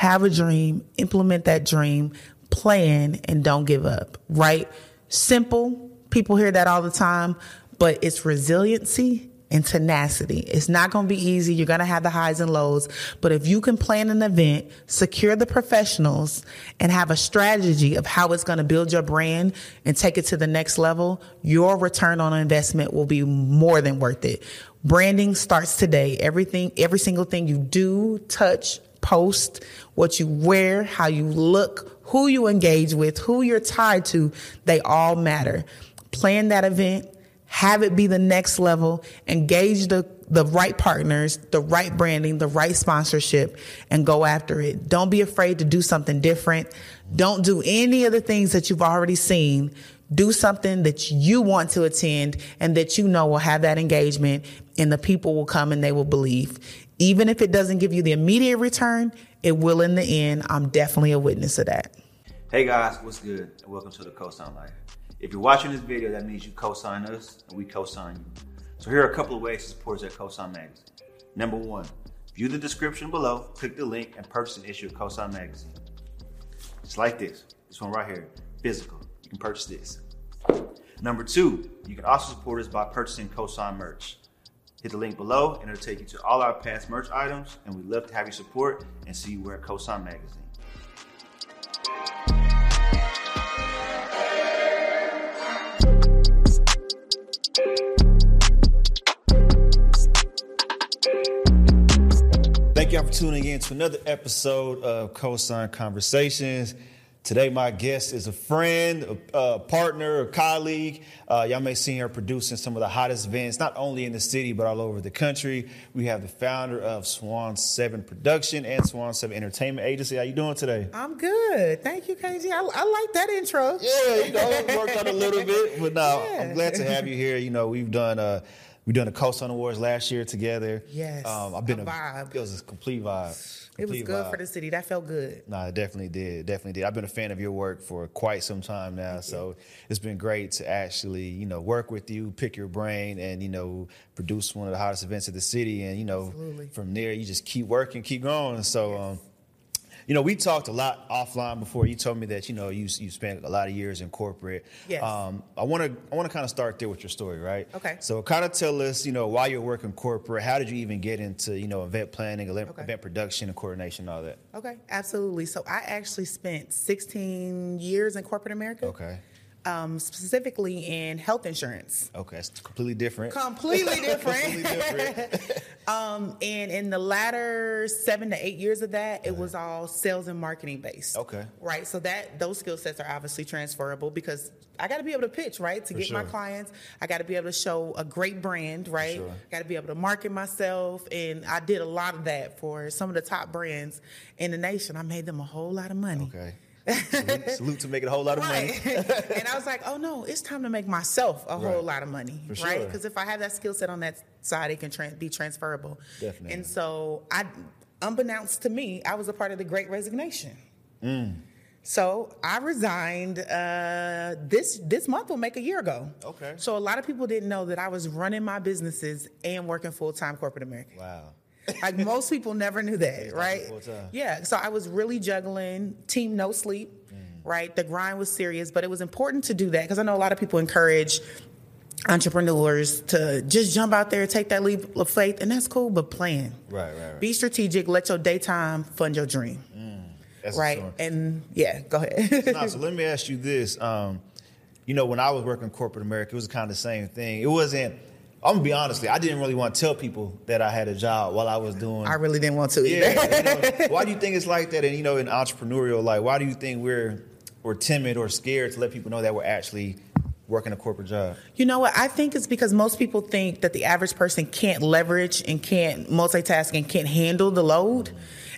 have a dream, implement that dream, plan, and don't give up, right? Simple. People hear that all the time, but it's resiliency and tenacity. It's not going to be easy. You're going to have the highs and lows. But if you can plan an event, secure the professionals, and have a strategy of how it's going to build your brand and take it to the next level, your return on investment will be more than worth it. Branding starts today. Everything, every single thing you do, touch, post, what you wear, how you look, who you engage with, who you're tied to, they all matter. Plan that event, have it be the next level, engage the, the right partners, the right branding, the right sponsorship, and go after it. Don't be afraid to do something different. Don't do any of the things that you've already seen. Do something that you want to attend and that you know will have that engagement, and the people will come and they will believe. Even if it doesn't give you the immediate return, it will in the end. I'm definitely a witness of that. Hey guys, what's good? Welcome to the Cosign Life. If you're watching this video, that means you co-sign us and we co-sign you. So here are a couple of ways to support us at Cosign Magazine. Number one, view the description below, click the link, and purchase an issue of Cosign Magazine. Just like this. This one right here, physical. You can purchase this. Number two, you can also support us by purchasing Cosign merch. Hit the link below and it'll take you to all our past merch items, and we'd love to have your support and see you wear Cosign Magazine. Thank y'all for tuning in to another episode of Cosign Conversations. Today, my guest is a friend, a, a partner, a colleague. Uh, y'all may see her producing some of the hottest events, not only in the city, but all over the country. We have the founder of Swan 7 Production and Swan 7 Entertainment Agency. How you doing today? I'm good. Thank you, KG. I, I like that intro. Yeah, you know, it worked out a little bit, but no, Yeah. I'm glad to have you here. You know, we've done uh, we've done the Cosign Awards last year together. Yes, um, I've been a vibe. It was a complete vibe. It was good vibe. for the city. That felt good. No, it definitely did. Definitely did. I've been a fan of your work for quite some time now, so it's been great to actually, you know, work with you, pick your brain, and you know, produce one of the hottest events of the city. And you know, Absolutely. from there, you just keep working, keep going. So, um, you know, we talked a lot offline before. You told me that you know you you spent a lot of years in corporate. Yes. Um, I want to I want to kind of start there with your story, right? Okay. So, kind of tell us, you know, why you're working corporate. How did you even get into you know event planning, event, Okay. event production, and coordination, all that? Okay, absolutely. So I actually spent 16 years in corporate America. Okay. Um, specifically in health insurance. Okay, it's completely different. Completely different. Completely different. um, and in the latter seven to eight years of that, it was all sales and marketing based. Okay. Right. So that those skill sets are obviously transferable because I got to be able to pitch, right, to get my clients. I got to be able to show a great brand, right. sure. Got to be able to market myself, and I did a lot of that for some of the top brands in the nation. I made them a whole lot of money. Okay. Salute, salute to making a whole lot of money. And I was like, oh no, it's time to make myself a whole lot of money. For right? sure. Because if I have that skill set on that side, it can tran be transferable. Definitely. And so I unbeknownst to me, I was a part of the great resignation. Mm. So I resigned uh, this this month will make a year ago. Okay. So a lot of people didn't know that I was running my businesses and working full time corporate America. Wow. Like most people never knew that, right? Yeah. So I was really juggling team no sleep, right? The grind was serious, but it was important to do that because I know a lot of people encourage entrepreneurs to just jump out there, take that leap of faith, and that's cool, but plan. Right, right, right. Be strategic. Let your daytime fund your dream, That's right? And yeah, go ahead. Nah, so let me ask you this. Um, you know, when I was working corporate America, it was kind of the same thing. It wasn't. I'm gonna be honest. I didn't really want to tell people that I had a job while I was doing. I really didn't want to either. yeah. you know, why do you think it's like that? And you know, in entrepreneurial, like, why do you think we're we're timid or scared to let people know that we're actually working a corporate job? You know what? I think it's because most people think that the average person can't leverage and can't multitask and can't handle the load.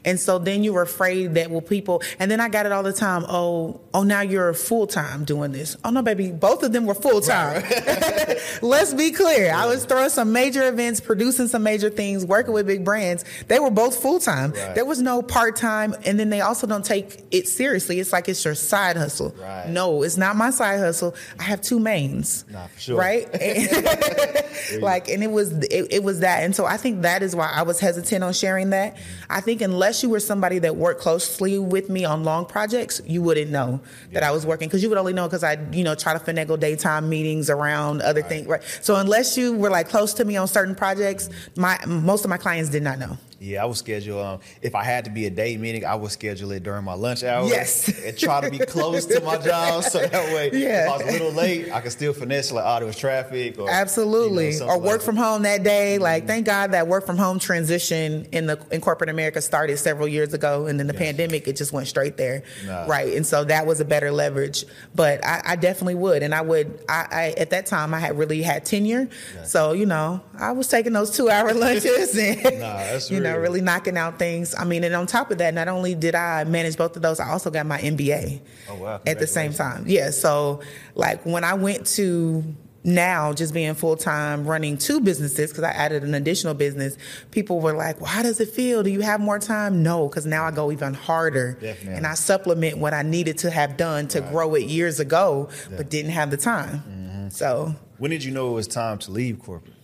And so then you're afraid that will people and then I got it all the time, oh, oh now you're full time doing this. Oh no, baby, both of them were full time. Let's be clear. I was throwing some major events, producing some major things, working with big brands. They were both full time. Right. There was no part time and then they also don't take it seriously. It's like it's your side hustle. Right. No, it's not my side hustle. I have two mains. Nah, for sure. Right? like and it was it, it was that and so i think that is why i was hesitant on sharing that i think unless unless you were somebody that worked closely with me on long projects, you wouldn't know that I was working because you would only know because I, you know, try to finagle daytime meetings around other things, right? So unless you were like close to me on certain projects, my most of my clients did not know. Yeah, I would schedule. Um, if I had to be a day meeting, I would schedule it during my lunch hour. Yes. and try to be close to my job, so that way, Yeah. if I was a little late, I could still finesse like, oh, there was traffic, or Absolutely. you know, or work like from home that day. Like, thank God that work from home transition in the in corporate America started several years ago, and then the pandemic it just went straight there, Nah. right? And so that was a better leverage. But I, I definitely would, and I would. I, I at that time I had really had tenure, so you know I was taking those two hour lunches and Nah, that's you know real. really knocking out things. I mean, and on top of that, not only did I manage both of those, I also got my MBA Oh, wow. at the same time. Yeah. So like when I went to now just being full time running two businesses because I added an additional business, people were like, "Well, how does it feel? Do you have more time?" No, because now I go even harder Definitely. and I supplement what I needed to have done to grow it years ago, but didn't have the time. Mm-hmm. So When did you know it was time to leave corporate?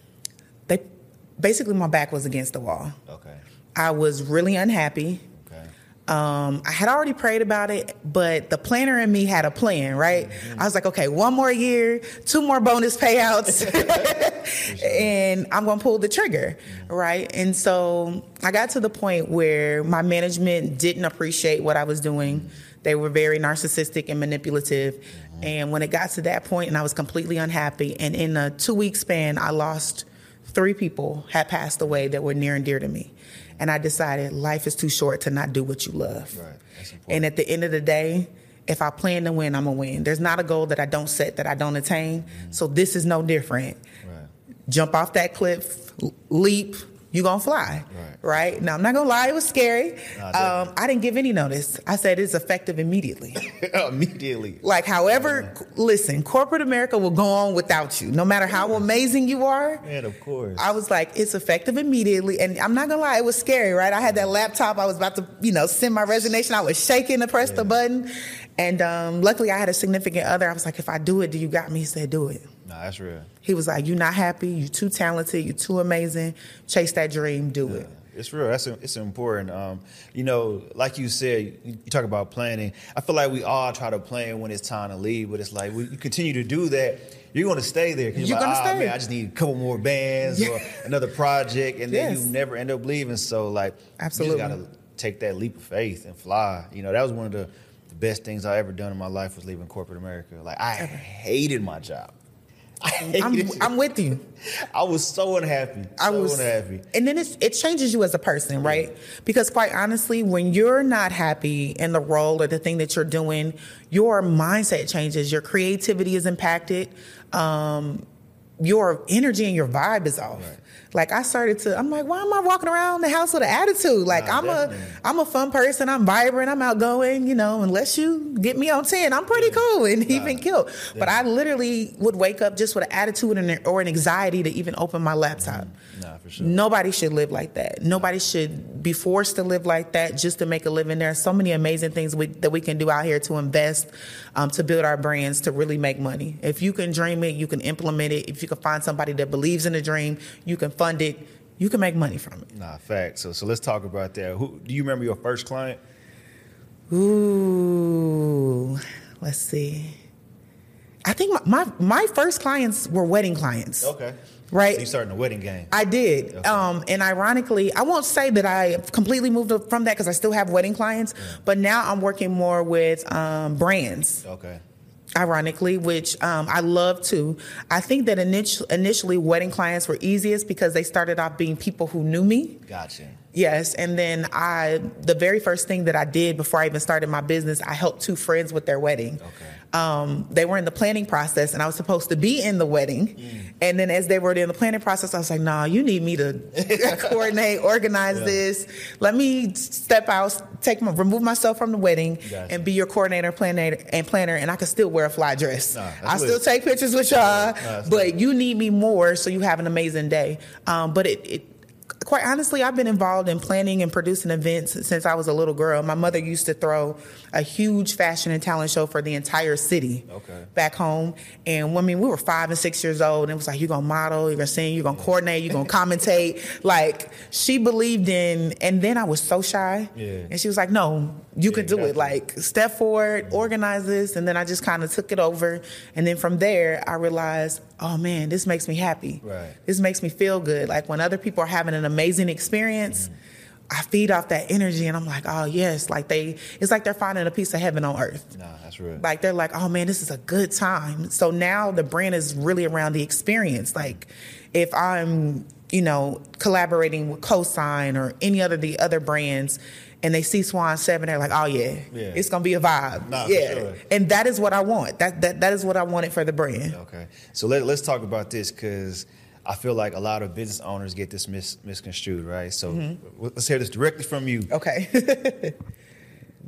Basically my back was against the wall. Okay. I was really unhappy. Okay. Um, I had already prayed about it, but the planner in me had a plan, right? Mm-hmm. I was like, okay, one more year, two more bonus payouts, and I'm gonna pull the trigger, mm-hmm. right? And so I got to the point where my management didn't appreciate what I was doing. Mm-hmm. They were very narcissistic and manipulative. And when it got to that point and I was completely unhappy, and in a two week span, I lost three people had passed away that were near and dear to me. And I decided life is too short to not do what you love. Right. That's. And at the end of the day, if I plan to win, I'm gonna win. There's not a goal that I don't set that I don't attain. So this is no different. Right. Jump off that cliff, leap, you gonna fly. Right. Right? Now I'm not gonna lie, it was scary. Nah, um. I didn't give any notice. I said it's effective immediately. Immediately. Like, however, listen, corporate America will go on without you, no matter how amazing you are. Man, of course. I was like, it's effective immediately. And I'm not gonna lie, it was scary, right? I had that laptop, I was about to, you know, send my resignation. I was shaking to press the button. And um, luckily I had a significant other. I was like, if I do it, do you got me? He said, do it. Nah, that's real. He was like, You're not happy, you're too talented, you're too amazing. Chase that dream, do it. It's real. That's it's important. Um, you know, like you said, you talk about planning. I feel like we all try to plan when it's time to leave, but it's like we, you continue to do that, you're going to stay there. 'Cause You're like, gonna "Ah, stay." man, I just need a couple more bands Yeah. or another project, and then you never end up leaving. So like, Absolutely. you just got to take that leap of faith and fly. You know, that was one of the, the best things I ever done in my life was leaving corporate America. Like I hated my job. I'm. I'm with you. I was so unhappy. So I was unhappy. and then it's, it changes you as a person, right? Because quite honestly, when you're not happy in the role or the thing that you're doing, your mindset changes. Your creativity is impacted. Um, your energy and your vibe is off. Like I started to, I'm like, why am I walking around the house with an attitude? Like Nah, I'm definitely. a, I'm a fun person. I'm vibrant. I'm outgoing. You know, unless you get me on ten, I'm pretty cool and even killed. But I literally would wake up just with an attitude and or an anxiety to even open my laptop. Nah, for sure. Nobody should live like that. Nobody should be forced to live like that just to make a living. There are so many amazing things we, that we can do out here to invest, um, to build our brands, to really make money. If you can dream it, you can implement it. If you can find somebody that believes in the dream, you can fund it. You can make money from it. Nah, fact. So so let's talk about that. Who do you remember your first client? Ooh, let's see. I think my, my, my first clients were wedding clients. Okay. Right. So you started the wedding game. I did. Okay. Um, and ironically, I won't say that I completely moved from that because I still have wedding clients, but now I'm working more with um, brands, Okay. ironically, which um, I love too. I think that init- initially wedding clients were easiest because they started off being people who knew me. Gotcha. Yes, and then I the very first thing that I did before I even started my business, I helped two friends with their wedding. Okay. Um, they were in the planning process, and I was supposed to be in the wedding. Mm. And then as they were in the planning process, I was like, "Nah, you need me to coordinate, organize this. Let me step out, take my, remove myself from the wedding, Gotcha. and be your coordinator, planner, and planner. And I can still wear a fly dress. Nah, I still take pictures with y'all, that's but you need me more so you have an amazing day. Um, but it, it quite honestly, I've been involved in planning and producing events since I was a little girl. My mother used to throw a huge fashion and talent show for the entire city Okay. back home. And I mean, we were five and six years old, and it was like, you're gonna model, you're gonna sing, you're gonna coordinate, you're gonna commentate. Like, she believed in, and then I was so shy. Yeah. And she was like, no, you Yeah, can do got it. Like, step forward, organize this. And then I just kind of took it over. And then from there, I realized, oh man, this makes me happy. Right. This makes me feel good. Like, when other people are having an amazing experience, I feed off that energy and I'm like, oh yes, like they, it's like they're finding a piece of heaven on earth. Nah, that's real. Like they're like, oh man, this is a good time. So now the brand is really around the experience. Like if I'm, you know, collaborating with Cosign or any other the other brands and they see Swan Seven, they're like, oh yeah, Yeah. it's gonna be a vibe. Nah, yeah. sure. And that is what I want. That that that is what I wanted for the brand. Okay, so let, let's talk about this because I feel like a lot of business owners get this mis- misconstrued, right? So Mm-hmm. let's hear this directly from you. Okay.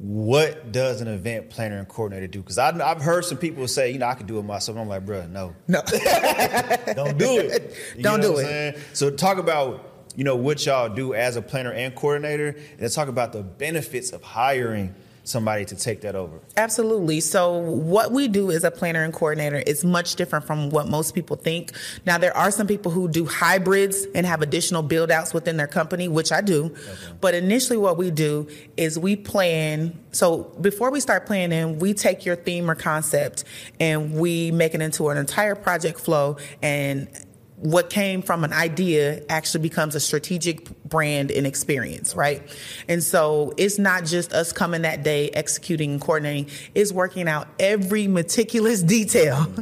What does an event planner and coordinator do? Because I've heard some people say, you know, I can do it myself. I'm like, bro, no, no. don't do it. You Don't do it. So talk about you know what y'all do as a planner and coordinator, and then talk about the benefits of hiring somebody to take that over. Absolutely. So, what we do as a planner and coordinator is much different from what most people think. Now, there are some people who do hybrids and have additional build outs within their company, which I do. But initially, what we do is we plan. So, before we start planning, we take your theme or concept and we make it into an entire project flow and what came from an idea actually becomes a strategic brand and experience, right? And so it's not just us coming that day, executing and coordinating, it's working out every meticulous detail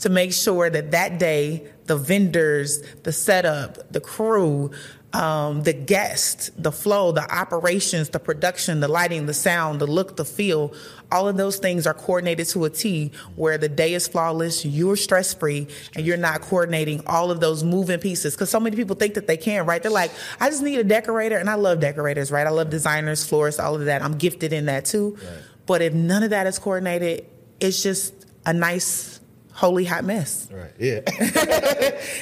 to make sure that that day, the vendors, the setup, the crew, um, the guest, the flow, the operations, the production, the lighting, the sound, the look, the feel, all of those things are coordinated to a T where the day is flawless, you're stress free, and you're not coordinating all of those moving pieces. Because so many people think that they can, right? They're like, I just need a decorator, and I love decorators, right? I love designers, florists, all of that. I'm gifted in that too. But if none of that is coordinated, it's just a nice, holy hot mess. Right. Yeah.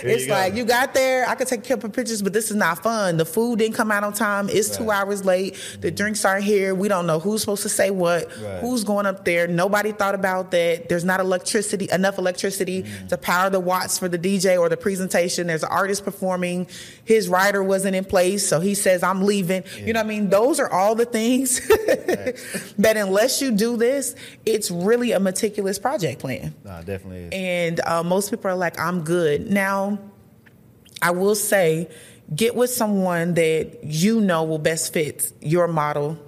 It's like you got there. I could take a couple pictures, but this is not fun. The food didn't come out on time. It's two hours late. The drinks aren't here. We don't know who's supposed to say what. Right. Who's going up there? Nobody thought about that. There's not electricity enough electricity Mm. to power the watts for the DJ or the presentation. There's an artist performing. His rider wasn't in place, so he says, "I'm leaving." You know what I mean? Those are all the things that unless you do this, it's really a meticulous project plan. nah, definitely is. And uh, most people are like, I'm good. Now, I will say, get with someone that you know will best fit your model,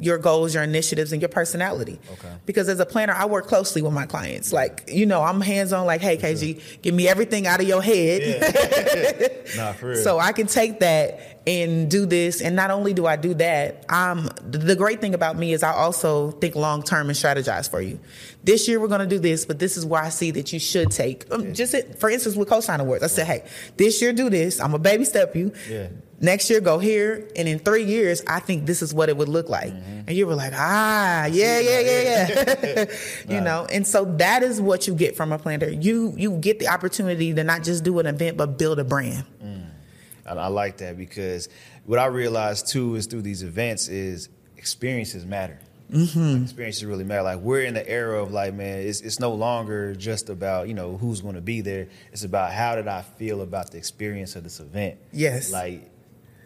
your goals, your initiatives, and your personality. Okay. Because as a planner, I work closely with my clients. Like, you know, I'm hands on, like, hey, KG, give me everything out of your head. Yeah. nah, for real. So I can take that and do this. And not only do I do that, um, the great thing about me is I also think long term and strategize for you. This year we're going to do this, but this is where I see that you should take. Um, just for instance, with cosign awards, I said, hey, this year do this. I'm a baby step you. Yeah. Next year go here, and in three years, I think this is what it would look like. And you were like, ah, yeah, yeah, yeah, yeah. you know, and so that is what you get from a planner. You you get the opportunity to not just do an event, but build a brand. And I like that because what I realized too is through these events is experiences matter. Mm-hmm. experiences really matter. Like we're in the era of like, man, it's it's no longer just about you know who's going to be there. It's about how did I feel about the experience of this event. Yes. Like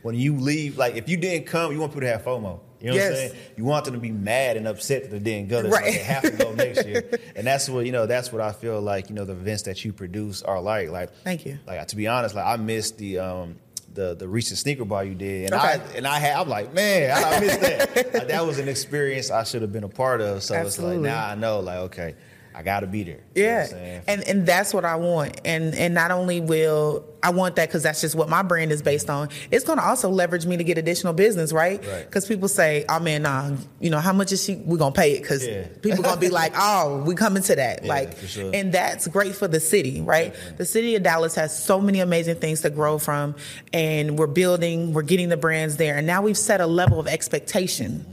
when you leave, like if you didn't come, you want people to have FOMO. You know what I'm saying? You want them to be mad and upset that they didn't go. Right. They have to go next year. And that's what you know. That's what I feel like. You know, the events that you produce are like. Like Thank you. like to be honest, like I missed the um the the recent sneaker bar you did, and Okay. I and I had I'm like, man, I I missed that. Like, that was an experience I should have been a part of. So Absolutely. it's like now I know, like okay, I got to be there. You know Yeah, and and that's what I want. And and not only will I want that because that's just what my brand is based on. It's going to also leverage me to get additional business, right? Right. Because people say, "Oh man, nah, you know how much is she? We're gonna pay it." Because Yeah. people gonna be like, "Oh, we coming to that." Yeah, like, sure. and that's great for the city, right? The city of Dallas has so many amazing things to grow from, and we're building, we're getting the brands there, and now we've set a level of expectation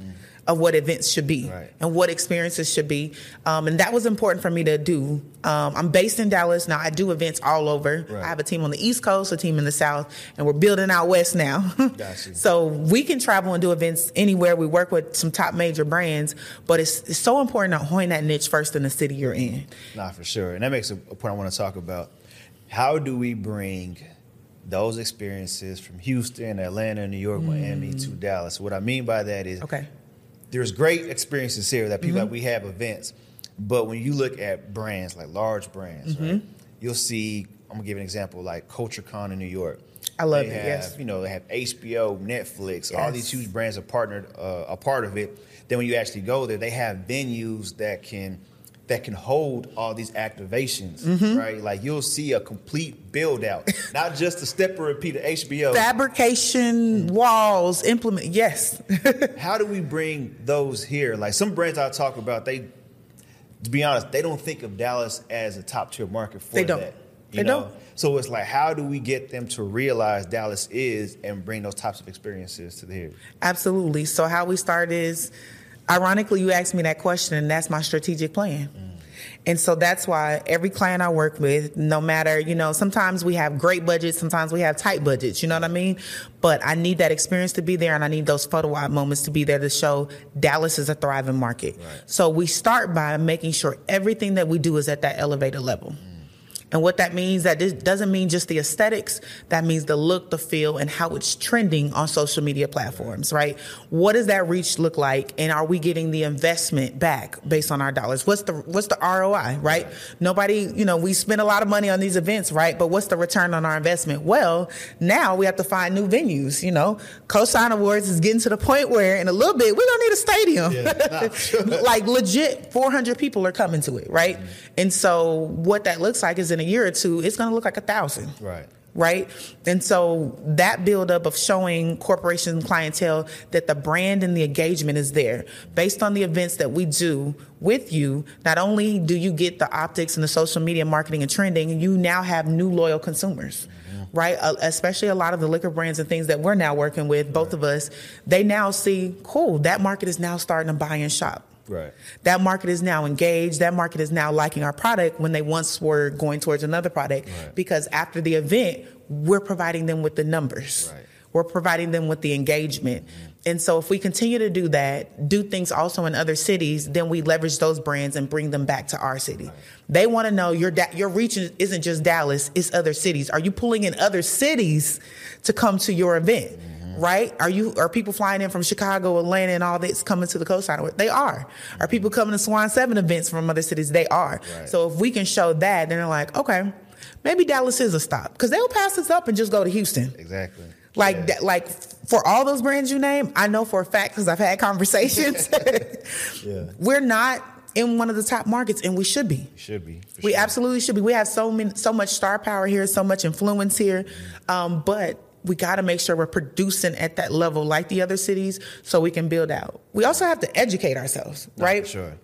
of what events should be Right. and what experiences should be. Um, and that was important for me to do. Um, I'm based in Dallas now. I do events all over. Right. I have a team on the East Coast, a team in the South, and we're building out West now. Got you. so we can travel and do events anywhere. We work with some top major brands, but it's, it's so important to hone that niche first in the city you're in. Nah, for sure. And that makes a, point I want to talk about. How do we bring those experiences from Houston, Atlanta, New York, Miami to Dallas? What I mean by that is Mm. Okay. There's great experiences here that people like we have events, but when you look at brands like large brands, Mm-hmm. you'll see. I'm gonna give an example like CultureCon in New York. I love They it, Have, yes. You know, they have HBO, Netflix, all these huge brands are partnered uh, a part of it. Then when you actually go there, they have venues that can that can hold all these activations, Mm-hmm. right? Like you'll see a complete build out, not just a step and repeat of HBO. Fabrication, walls, implement. Yes. How do we bring those here? Like some brands I talk about, they, to be honest, they don't think of Dallas as a top tier market for They don't. that. They don't. So it's like, how do we get them to realize Dallas is and bring those types of experiences to the here? Absolutely. So how we start is, ironically, you asked me that question, and that's my strategic plan. Mm. And so that's why every client I work with, no matter, you know, sometimes we have great budgets, sometimes we have tight budgets, you know what I mean? But I need that experience to be there and I need those photo op moments to be there to show Dallas is a thriving market. So we start by making sure everything that we do is at that elevated level. Mm. And what that means that this doesn't mean just the aesthetics. That means the look, the feel, and how it's trending on social media platforms, right? What does that reach look like? And are we getting the investment back based on our dollars? What's the what's the ROI, right? Nobody, you know, we spend a lot of money on these events, right? But what's the return on our investment? Well, now we have to find new venues, you know. Cosign Awards is getting to the point where in a little bit we're gonna need a stadium. like legit 400 people are coming to it, right? And so what that looks like is in a year or two, it's going to look like a thousand. Right. Right. And so that buildup of showing corporation clientele that the brand and the engagement is there based on the events that we do with you. Not only do you get the optics and the social media marketing and trending, you now have new loyal consumers. Right, uh, especially a lot of the liquor brands and things that we're now working with, both of us, they now see, cool, that market is now starting to buy and shop. Right. That market is now engaged. That market is now liking our product when they once were going towards another product. Right. Because after the event, we're providing them with the numbers. Right. We're providing them with the engagement. Mm-hmm. And so if we continue to do that, do things also in other cities, then we leverage those brands and bring them back to our city. They want to know your da- your reach isn't just Dallas, it's other cities. Are you pulling in other cities to come to your event? Mm-hmm. Right? Are you are people flying in from Chicago, Atlanta, and all this coming to the Cosign? They are. Are people coming to Swan Seven events from other cities? They are. Right. So if we can show that, then they're like, okay, maybe Dallas is a stop because they'll pass us up and just go to Houston. Exactly. Like Yeah. that, like for all those brands you name, I know for a fact because I've had conversations. Yeah. We're not in one of the top markets, and we should be. Should be. We sure. absolutely should be. We have so many, so much star power here, so much influence here, um, but we got to make sure we're producing at that level, like the other cities, so we can build out. We also have to educate ourselves, right? sure.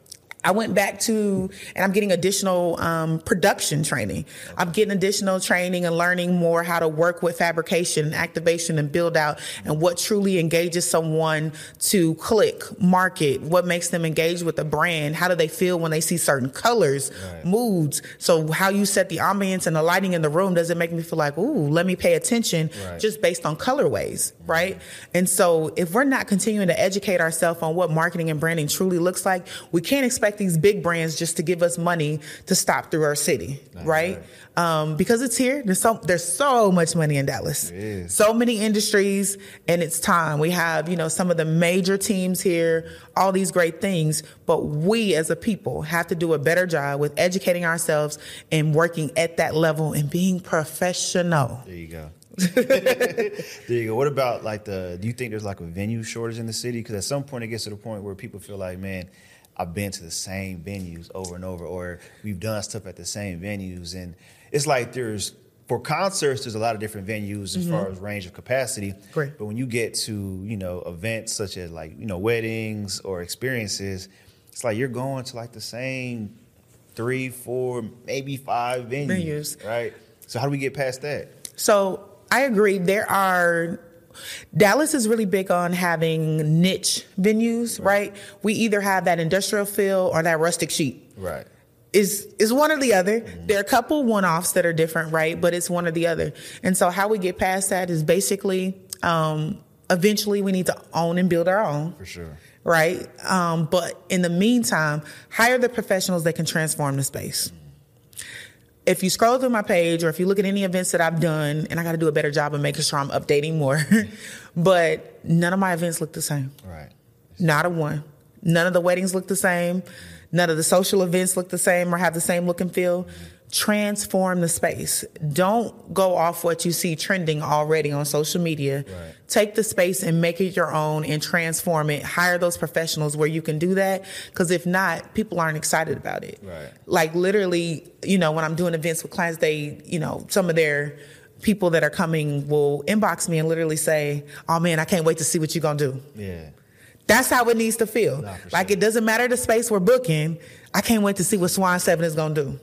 I went back to, and I'm getting additional um, production training. I'm getting additional training and learning more how to work with fabrication activation and build out and what truly engages someone to click, market, what makes them engage with the brand. How do they feel when they see certain colors, Right. moods? So, how you set the ambience and the lighting in the room, does it make me feel like, ooh, let me pay attention Right. just based on colorways, right? And so, if we're not continuing to educate ourselves on what marketing and branding truly looks like, we can't expect these big brands just to give us money to stop through our city, right? Um, because it's here. There's so there's so much money in Dallas. So many industries, and it's time. We have you know some of the major teams here, all these great things, but we as a people have to do a better job with educating ourselves and working at that level and being professional. There you go. there you go. What about like the? Do you think there's like a venue shortage in the city? Because at some point it gets to the point where people feel like, man, I've been to the same venues over and over, or we've done stuff at the same venues, and it's like there's for concerts, there's a lot of different venues as far mm-hmm. as range of capacity. Great. But when you get to you know events such as like you know weddings or experiences, it's like you're going to like the same three, four, maybe five venues, Venues. right? So how do we get past that? So I agree. There are Dallas is really big on having niche venues, right? We either have that industrial feel or that rustic chic. Right. Is is one or the other. There are a couple one offs that are different, right? But it's one or the other. And so how we get past that is basically um, eventually we need to own and build our own. For sure. Right? Um, but in the meantime, hire the professionals that can transform the space if you scroll through my page or if you look at any events that I've done, and I got to do a better job of making sure I'm updating more, but none of my events look the same. Right. Not a one. None of the weddings look the same. None of the social events look the same or have the same look and feel. Transform the space. Don't go off what you see trending already on social media. Right. Take the space and make it your own and transform it. Hire those professionals where you can do that. Because if not, people aren't excited about it. Right. Like literally, you know, when I'm doing events with clients, they, you know, some of their people that are coming will inbox me and literally say, "Oh man, I can't wait to see what you're gonna do." Yeah. That's how it needs to feel. Like sure. it doesn't matter the space we're booking. I can't wait to see what Swan Seven is gonna do.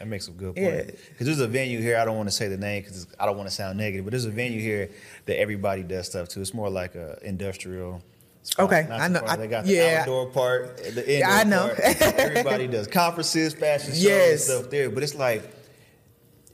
That makes a good Yeah. point. Because there's a venue here. I don't want to say the name because I don't want to sound negative, but there's a venue here that everybody does stuff to. It's more like a industrial. spot. Okay, Not I know. I- they got the yeah. outdoor part, the indoor Yeah, I know. part. everybody does conferences, fashion shows, Yes. and stuff there. But it's like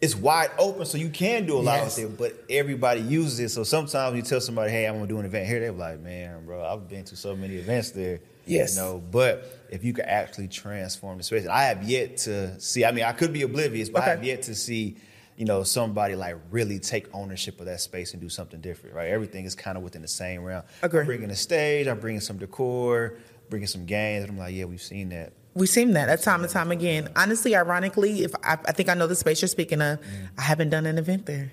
it's wide open, so you can do a lot Yes. with it. But everybody uses it. So sometimes you tell somebody, "Hey, I'm gonna do an event here," they're like, "Man, bro, I've been to so many events there." Yes. You know, but if you could actually transform the space, I have yet to see. I mean, I could be oblivious, but I have yet to see, you know, somebody like really take ownership of that space and do something different. Right? Everything is kind of within the same realm. Agree. I'm bringing a stage, I'm bringing some decor, bringing some games. And I'm like, yeah, we've seen that. We've seen that at time and time again. Honestly, ironically, if I, I think I know the space you're speaking of, I haven't done an event there.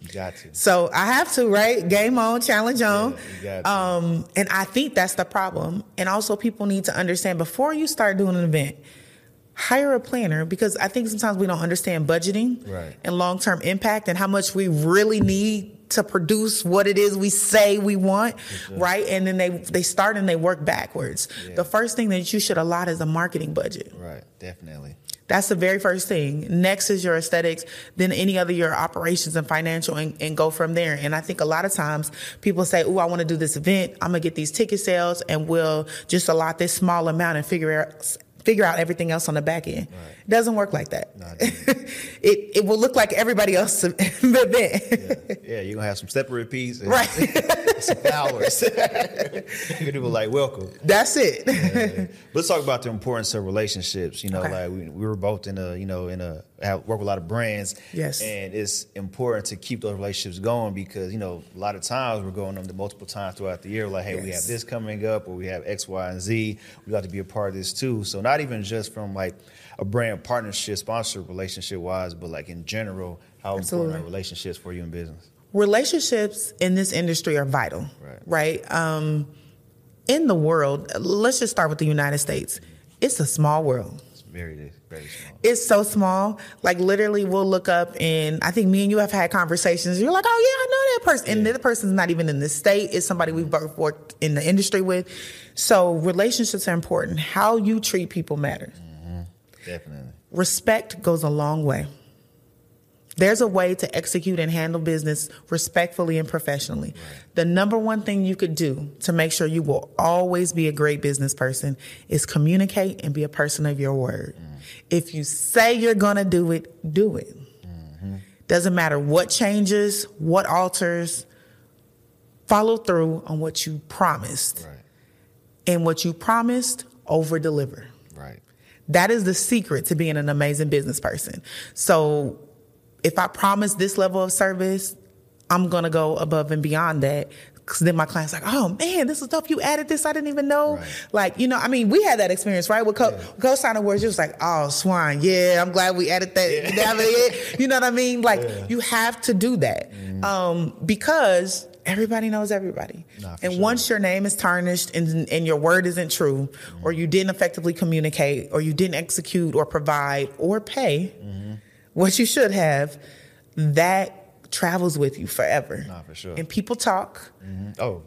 You got to. So I have to, right? Game on, challenge on. to. um, and I think that's the problem. And also, people need to understand before you start doing an event, hire a planner because I think sometimes we don't understand budgeting Right. and long term impact and how much we really need to produce what it is we say we want, right? And then they they start and they work backwards. Yeah. The first thing that you should allot is a marketing budget. Right. Definitely. That's the very first thing. Next is your aesthetics, then any other your operations and financial, and, and go from there. And I think a lot of times people say, "Oh, I want to do this event. I'm gonna get these ticket sales, and we'll just allot this small amount and figure out figure out everything else on the back end." It doesn't work like that. No, it it it will look like everybody else's event. Yeah, you're gonna have some step repeats, and Right. some flowers. People like welcome. That's it. Yeah. Let's talk about the importance of relationships. You know, Okay. like we, we were both in a, you know, in a have, work with a lot of brands. Yes. and it's important to keep those relationships going because you know a lot of times we're going them to multiple times throughout the year. Like, hey, we have this coming up, or we have X, Y, and Z. We got to be a part of this too. So not even just from like a brand partnership, sponsor relationship wise, but like in general, how Absolutely. important are relationships for you in business? relationships in this industry are vital, Right. right? Um, in the world, let's just start with the United States. It's a small world. It's very, very small. It's so small. Like literally, we'll look up, and I think me and you have had conversations. You're like, "Oh yeah, I know that person," and Yeah. the other person's not even in the state. It's somebody we've both worked in the industry with. So relationships are important. How you treat people matters. Mm-hmm. Definitely. Respect goes a long way. There's a way to execute and handle business respectfully and professionally. The number one thing you could do to make sure you will always be a great business person is communicate and be a person of your word. Mm. If you say you're going to do it, do it. Mm-hmm. Doesn't matter what changes, what alters, follow through on what you promised. Right. And what you promised, over deliver. Right. That is the secret to being an amazing business person. So if I promise this level of service, I'm gonna go above and beyond that. Cause then my client's like, oh man, this is stuff you added this, I didn't even know. Right. Like, you know, I mean, we had that experience, right? With co- Yeah. Cosign Awards, you was like, oh, Swan, yeah, I'm glad we added that. It. You know what I mean? Like, Yeah. You have to do that. Um, because everybody knows everybody. Nah, and sure. once your name is tarnished and, and your word isn't true, or you didn't effectively communicate, or you didn't execute or provide or pay Mm-hmm. what you should have, that travels with you forever. Nah, for sure. And people talk. Mm-hmm. Oh,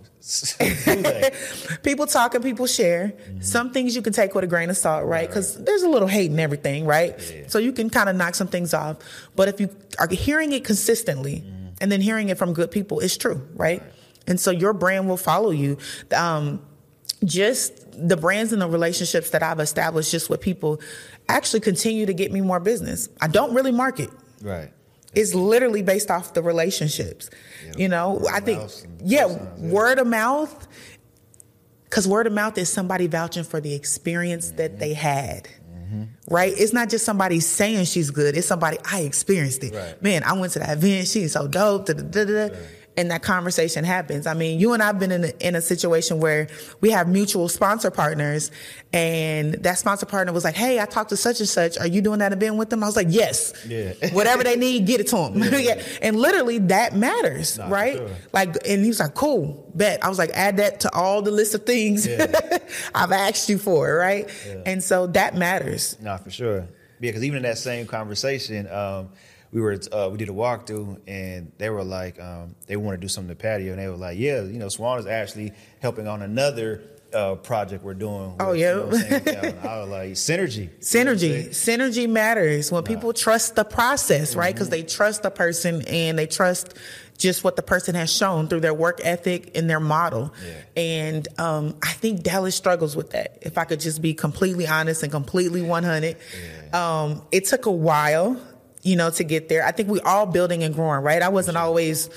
do that. People talk and people share. Mm-hmm. Some things you can take with a grain of salt, right? Because there's a little hate in everything, right? Yeah. So you can kind of knock some things off. But if you are hearing it consistently, mm-hmm. And then hearing it from good people is true, right? And so your brand will follow you. Um, just the brands and the relationships that I've established just with people actually continue to get me more business. I don't really market. Right. It's literally based off the relationships. Yeah, you know, I think, yeah. word of mouth. Because word of mouth is somebody vouching for the experience Mm-hmm. that they had. Right? It's not just somebody saying she's good. It's somebody I experienced it. Right. Man, I went to that event. She's so dope. da, da, da, da. And that conversation happens. I mean, you and I've been in a, in a situation where we have mutual sponsor partners, and that sponsor partner was like, "Hey, I talked to such and such. Are you doing that event with them?" I was like, "Yes. Yeah. Whatever they need, get it to them." Yeah. And literally, that matters, Nah, right? sure. Like, and he was like, "Cool, bet." I was like, "Add that to all the list of things Yeah. I've asked you for, right?" Yeah. And so that matters. No, for sure. Yeah. Because even in that same conversation, um, we were uh, we did a walkthrough, and they were like, um, they want to do something to the patio, and they were like, yeah, you know, Swan is actually helping on another uh, project we're doing. Oh, yeah. you know? Yeah, I was like, synergy, Synergy, You know what I'm saying? synergy matters when people trust the process, right? Because they trust the person and they trust just what the person has shown through their work ethic and their model. Yeah. And um, I think Dallas struggles with that. If I could just be completely honest and completely 100, um, it took a while, you know, to get there. I think we all building and growing, right? I wasn't always.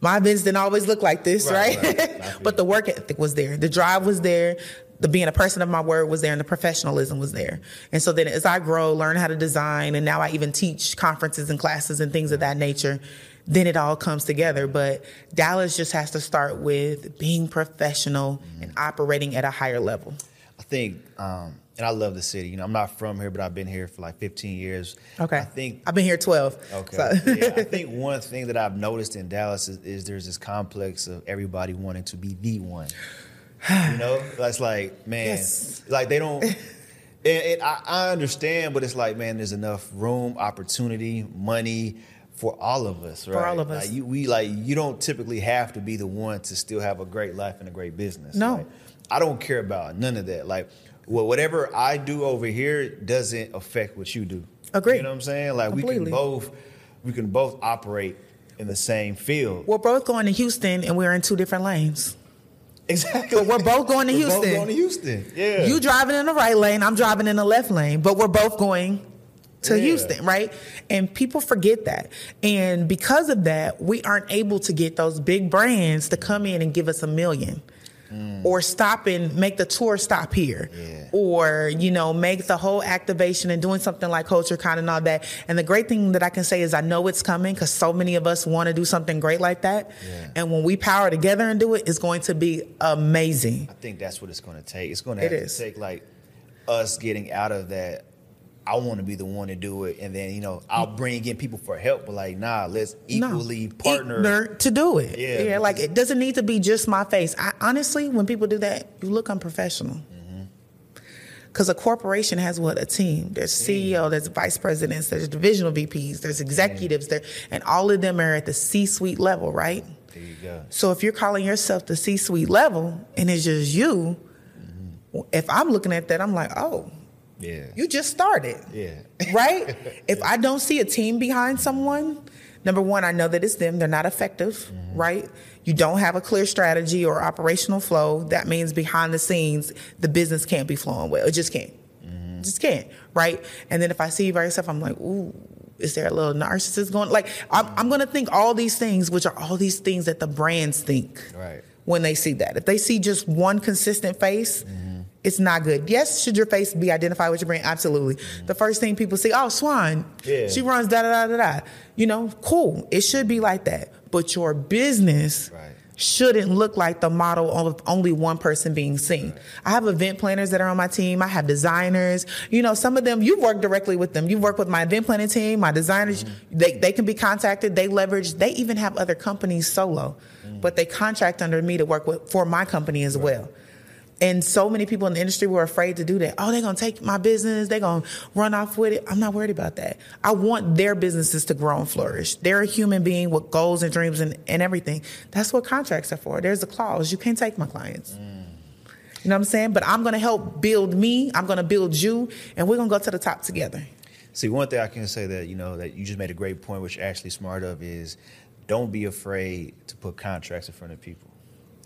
My events didn't always look like this, Right, right? right. I but the work ethic was there. The drive was there. The being a person of my word was there and the professionalism was there. And so then as I grow, learn how to design, and now I even teach conferences and classes and things of that nature, then it all comes together. But Dallas just has to start with being professional and operating at a higher level. I think, um, and I love the city. You know, I'm not from here, but I've been here for like 15 years. Okay. I think I've been here 12. Okay. So- yeah, I think one thing that I've noticed in Dallas is, is there's this complex of everybody wanting to be the one. You know, that's like man, Yes. like they don't. And, I, I understand, but it's like man, there's enough room, opportunity, money for all of us, right? For all of us. Like you, we like you don't typically have to be the one to still have a great life and a great business. No. Like, I don't care about none of that. Like, well, whatever I do over here doesn't affect what you do. Agree. You know what I'm saying? Like we can both we can both operate in the same field. We're both going to Houston and we're in two different lanes. Exactly. But we're both going to We're both Houston. going to Houston. Yeah. You driving in the right lane, I'm driving in the left lane, but we're both going to Yeah. Houston, right? And people forget that. And because of that, we aren't able to get those big brands to come in and give us a million. Mm. Or stop and make the tour stop here, Yeah. or you know, make the whole activation and doing something like Culture Con and all that. And the great thing that I can say is I know it's coming because so many of us want to do something great like that. Yeah. And when we power together and do it, it's going to be amazing. I think that's what it's going to take. It's going to It have to take like us getting out of that. I want to be the one to do it, and then you know I'll bring in people for help. But like, nah, let's equally No. partner. To do it. Yeah, Yeah, like it doesn't need to be just my face. I, honestly, when people do that, you look unprofessional. Mm-hmm. Because a corporation has what a team. There's CEO, there's vice presidents, there's divisional VPs, there's executives there, and all of them are at the C-suite level, right? There you go. So if you're calling yourself the C-suite level and it's just you, Mm-hmm. if I'm looking at that, I'm like, oh, Yeah. you just started yeah. right? if I don't see a team behind someone, number one, I know that it's them. They're not effective, Mm-hmm. right? You don't have a clear strategy or operational flow. That means behind the scenes, the business can't be flowing well. It just can't. Mm-hmm. Just can't, right? And then if I see you by yourself, I'm like, ooh, is there a little narcissist going? Like, I'm, I'm going to think all these things, which are all these things that the brands think Right. when they see that. If they see just one consistent face, it's not good. Yes, should your face be identified with your brand? Absolutely. The first thing people see, oh, Swan, Yeah. she runs da da da da da. You know, cool. It should be like that. But your business Right. shouldn't look like the model of only one person being seen. I have event planners that are on my team. I have designers. You know, some of them you've worked directly with them. You've worked with my event planning team, my designers. Mm-hmm. They they can be contacted. They leverage. They even have other companies solo, mm-hmm. but they contract under me to work with for my company as well. And so many people in the industry were afraid to do that. Oh, they're gonna take my business. They're gonna run off with it. I'm not worried about that. I want their businesses to grow and flourish. They're a human being with goals and dreams and, and everything. That's what contracts are for. There's a clause. You can't take my clients. Mm. You know what I'm saying? But I'm gonna help build me. I'm gonna build you, and we're gonna go to the top together. See, one thing I can say that you know that you just made a great point, which you're actually smart of, is don't be afraid to put contracts in front of people.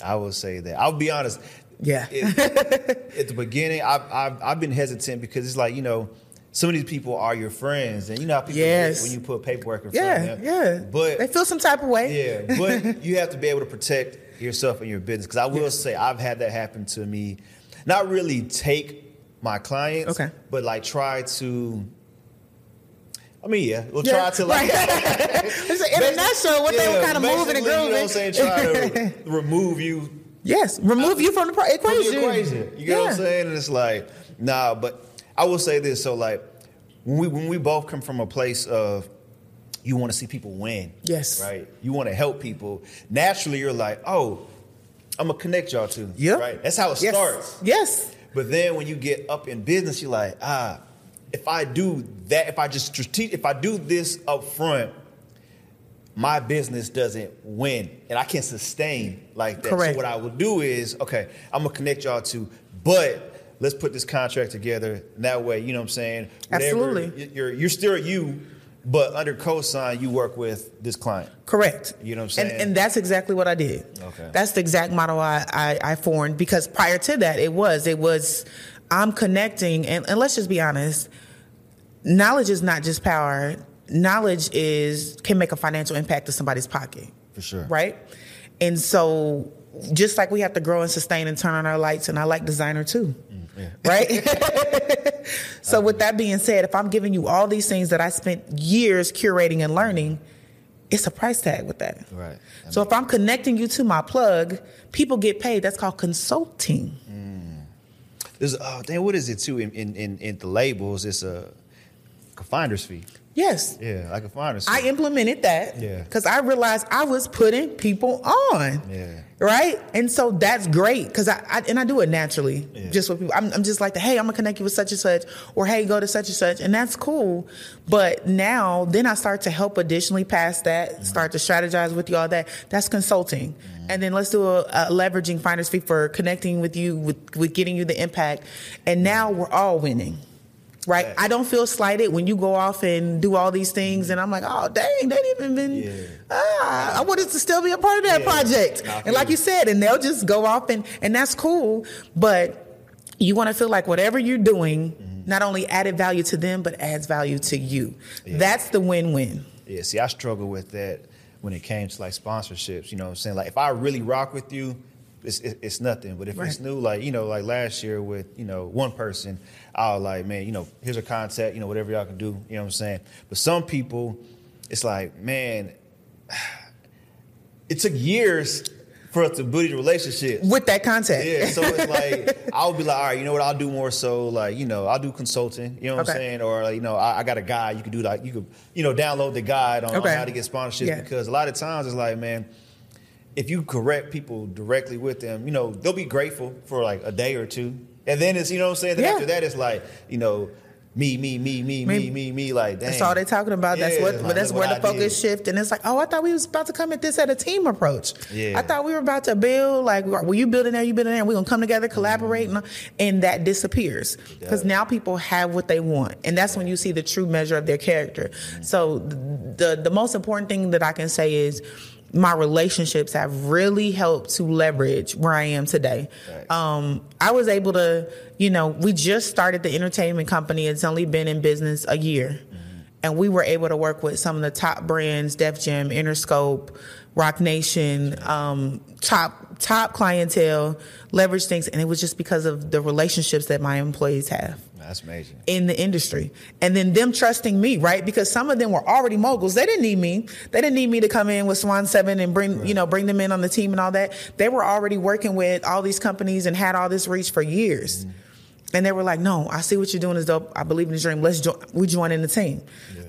I will say that. I'll be honest. Yeah. it- at the beginning, I've, I've I've been hesitant because it's like you know. Some of these people are your friends, and you know how people Yes. when you put paperwork in front Yeah, of them. yeah. But they feel some type of way. yeah, but you have to be able to protect yourself and your business. Because I will say, I've had that happen to me. Not really take my clients, Okay. but like try to. I mean, yeah, we'll Yeah, try to like. it's an international. What they were kind of moving and grooving. You know what I'm saying? Try to remove you yes, remove you from the pro- from equation. the equation. You get what I'm saying? And it's like, nah, but I will say this. So like, when we when we both come from a place of you want to see people win. Yes. Right. You want to help people. Naturally, you're like, oh, I'm gonna connect y'all to. Yeah. Right. That's how it Yes. starts. Yes. But then when you get up in business, you're like, ah, if I do that, if I just strate- if I do this up front, my business doesn't win and I can't sustain like that. Correct. So what I will do is, okay, I'm gonna connect y'all to, but let's put this contract together. That way, you know what I'm saying? Absolutely. You're you're still you, but under cosign, you work with this client. Correct. You know what I'm saying? And, and that's exactly what I did. Okay. That's the exact model I, I, I formed because prior to that, it was, it was, I'm connecting, and, and let's just be honest, knowledge is not just power. Knowledge is, can make a financial impact to somebody's pocket. For sure. Right? And so, just like we have to grow and sustain and turn on our lights, and I like designer too. Mm, right? so, with that being said, if I'm giving you all these things that I spent years curating and learning, it's a price tag with that. Right. So if I'm connecting you to my plug, people get paid. That's called consulting. Mm. There's uh, oh damn, what is it too in in, in, in the labels? It's a, a finder's fee. Yes. Yeah, like a finder's. I implemented that Yeah. because I realized I was putting people on. Yeah. Right. And so that's great because I, I and I do it naturally. Yeah. Just with people, I'm, I'm just like, hey, I'm gonna connect you with such and such, or hey, go to such and such, and that's cool. But now, then I start to help additionally past that, Mm-hmm. start to strategize with you all that. That's consulting. And then let's do a, a leveraging finder's fee for connecting with you with with getting you the impact. And now we're all winning. Right, Yeah. I don't feel slighted when you go off and do all these things, and I'm like, oh dang, they didn't even been. Yeah. Ah, I wanted to still be a part of that Yeah. project, Nah, and like you said, and they'll just go off and and that's cool. But you want to feel like whatever you're doing not only added value to them, but adds value to you. Yeah. That's the win-win. Yeah, see, I struggle with that when it came to like sponsorships. You know what I'm saying? Like, if I really rock with you, it's, it's nothing. But if it's new, like, you know, like last year with, you know, one person, I was like, man, you know, here's a contact, you know, whatever y'all can do. You know what I'm saying? But some people, it's like, man, it took years for us to build a relationship. With that contact. Yeah, so it's like I'll be like, all right, you know what? I'll do more so like you know I'll do consulting. You know what Okay. I'm saying? Or like, you know I, I got a guide. You could do like you could you know download the guide on, on how to get sponsorships Yeah. because a lot of times it's like man, if you correct people directly with them, you know they'll be grateful for like a day or two, and then it's you know what I'm saying. Then Yeah. after that it's like you know me me me me me Me- me like That's all they're talking about. That's Yeah, what. like, but that's where the I focus did. shift, and it's like, oh, I thought we was about to come at this at a team approach. Yeah. I thought we were about to build. Like, were you building there? You building there? We're gonna come together, collaborate, mm-hmm. and, and that disappears because now people have what they want, and that's when you see the true measure of their character. Mm-hmm. So the the most important thing that I can say is. My relationships have really helped to leverage where I am today. Um, I was able to, you know, we just started the entertainment company. It's only been in business a year. And we were able to work with some of the top brands, Def Jam, Interscope, Roc Nation, um, top top clientele, leverage things. And it was just because of the relationships that my employees have That's amazing. in the industry. And then them trusting me, right? Because some of them were already moguls. They didn't need me. They didn't need me to come in with Swan Seven and bring, you know, bring them in on the team and all that. They were already working with all these companies and had all this reach for years. And they were like, "No, I see what you're doing is dope. I believe in the dream. Let's join. We join in the team."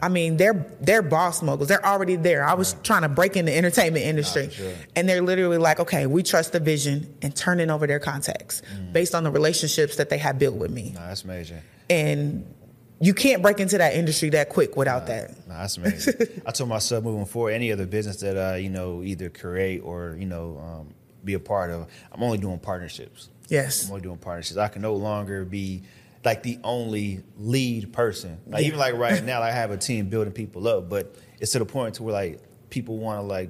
I mean, they're they're boss moguls. They're already there. I was trying to break in the entertainment industry, for sure. and they're literally like, "Okay, we trust the vision and turning over their contacts based on the relationships that they have built with me." No, that's amazing. and you can't break into that industry that quick without that. No, that's amazing. I told myself moving forward, any other business that I, you know, either create or you know, um, be a part of, I'm only doing partnerships. Yes. I'm only doing partnerships. I can no longer be like the only lead person. Like even like right now, I have a team building people up, but it's to the point to where like people want to like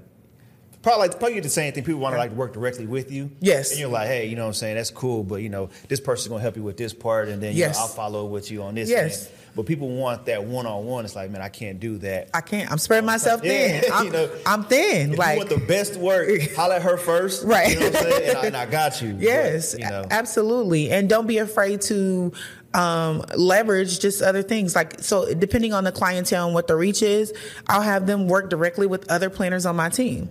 probably like probably the same thing. People want to like work directly with you. Yes. And you're like, hey, you know what I'm saying? That's cool, but you know, this person's gonna help you with this part, and then you Yes. know, I'll follow with you on this. Yes. But people want that one on one. It's like, man, I can't do that. I can't. I'm spreading myself Yeah, thin. I'm, you know, I'm thin. If like you want the best work, holler at her first. Right. You know what I'm saying? And I, and I got you. But, Yes, you know. absolutely. And don't be afraid to um, leverage just other things. Like, so depending on the clientele and what the reach is, I'll have them work directly with other planners on my team.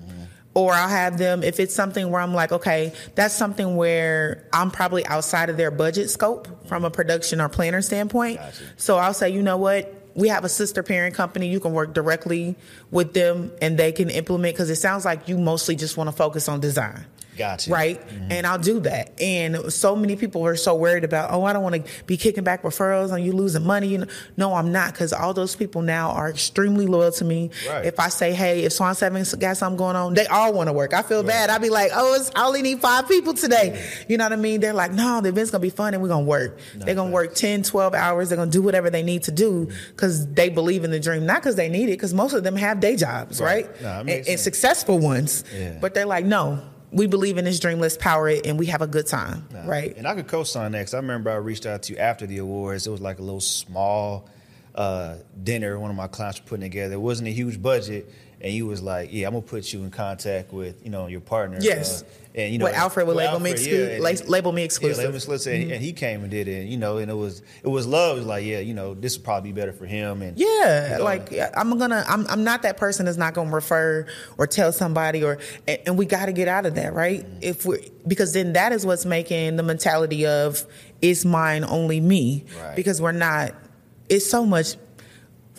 Or I'll have them, if it's something where I'm like, okay, that's something where I'm probably outside of their budget scope from a production or planner standpoint. Gotcha. So I'll say, you know what? We have a sister parent company. You can work directly with them and they can implement because it sounds like you mostly just want to focus on design Gotcha. right? And I'll do that. And so many people are so worried about, oh, I don't want to be kicking back referrals and you losing money. You know, no, I'm not because all those people now are extremely loyal to me. Right. If I say, hey, if Swan Seven's got something going on, they all want to work. I feel bad. I'd be like, oh, it's, I only need five people today. You know what I mean? They're like, no, the event's gonna be fun and we're gonna work. They're gonna work 10, 12 hours. They're gonna do whatever they need to do because they believe in the dream, not because they need it, because most of them have day jobs, Right. right? No, and, and successful ones. Yeah. But they're like, no, we believe in this dream. Let's power it, and we have a good time, Nah. right? And I could co-sign that because I remember I reached out to you after the awards. It was like a little small uh, dinner one of my clients were putting together. It wasn't a huge budget, and you was like, "Yeah, I'm gonna put you in contact with you know your partner." Yes. uh, and you know With Alfred with Label Me Alfred, Exclu- and- La- Label Me Exclusive. Mm-hmm. Label Me Exclusive, and- and he came and did it. And, you know, and it was it was love. It was like, yeah, you know, this would probably be better for him. And Yeah, you know, like I'm gonna, I'm, I'm not that person that's not gonna refer or tell somebody, or and, and we got to get out of that, right? If we, because then that is what's making the mentality of it's mine, only me, Right. because we're not. It's so much.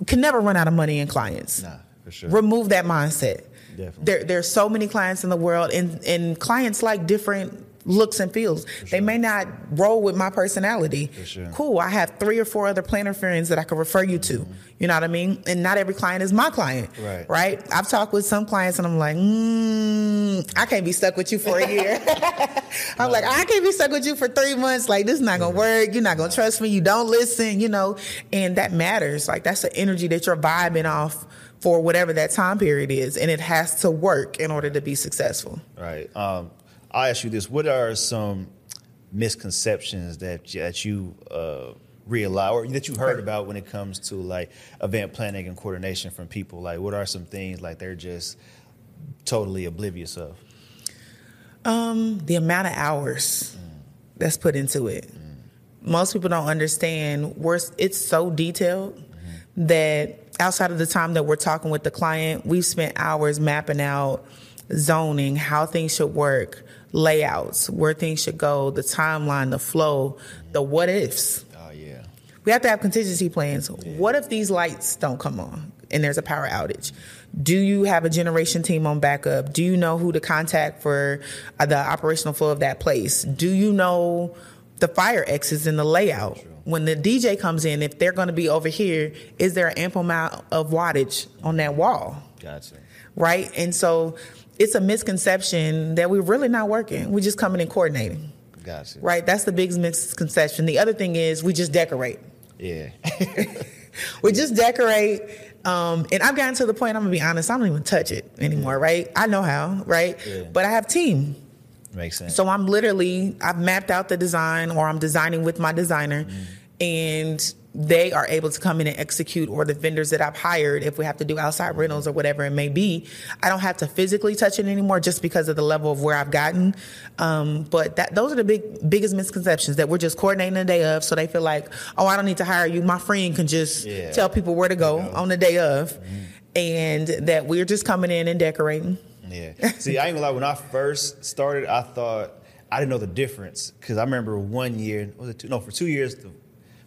Can never run out of money in clients. Nah, for sure. Remove that mindset. Definitely. There, there's so many clients in the world, and and clients like different looks and feels. They may not roll with my personality. sure. Cool. I have three or four other planner friends that I can refer you to. You know what I mean? And not every client is my client. Right. Right. I've talked with some clients, and I'm like, mm, I can't be stuck with you for a year. I'm like, I can't be stuck with you for three months. Like, this is not gonna work. You're not gonna trust me. You don't listen. You know, and that matters. Like, that's the energy that you're vibing off for whatever that time period is, and it has to work in order to be successful. Right. Um, I'll ask you this: What are some misconceptions that that you uh, realize or that you heard about when it comes to like event planning and coordination from people? Like, what are some things like they're just totally oblivious of? Um, the amount of hours that's put into it. Most people don't understand. We're, it's so detailed that outside of the time that we're talking with the client, we've spent hours mapping out zoning, how things should work, layouts, where things should go, the timeline, the flow, the what ifs. Oh yeah. We have to have contingency plans. What if these lights don't come on and there's a power outage? Do you have a generation team on backup? Do you know who to contact for uh, the operational flow of that place? Do you know the fire exits in the layout? When the DJ comes in, if they're going to be over here, is there an ample amount of wattage on that wall? Gotcha. Right? And so it's a misconception that we're really not working. We're just coming and coordinating. Gotcha. Right? That's the biggest misconception. The other thing is we just decorate. Yeah. We just decorate. Um, and I've gotten to the point, I'm gonna be honest, I don't even touch it anymore, right? I know how, right? Yeah. But I have team. Makes sense. So I'm literally, I've mapped out the design or I'm designing with my designer and they are able to come in and execute or the vendors that I've hired if we have to do outside rentals or whatever it may be. I don't have to physically touch it anymore just because of the level of where I've gotten. Um, but that those are the big biggest misconceptions that we're just coordinating the day of so they feel like, oh, I don't need to hire you. My friend can just Yeah. tell people where to go on the day of. And that we're just coming in and decorating. Yeah. See, I ain't gonna lie. When I first started, I thought I didn't know the difference because I remember one year, was it two? No, for two years, the-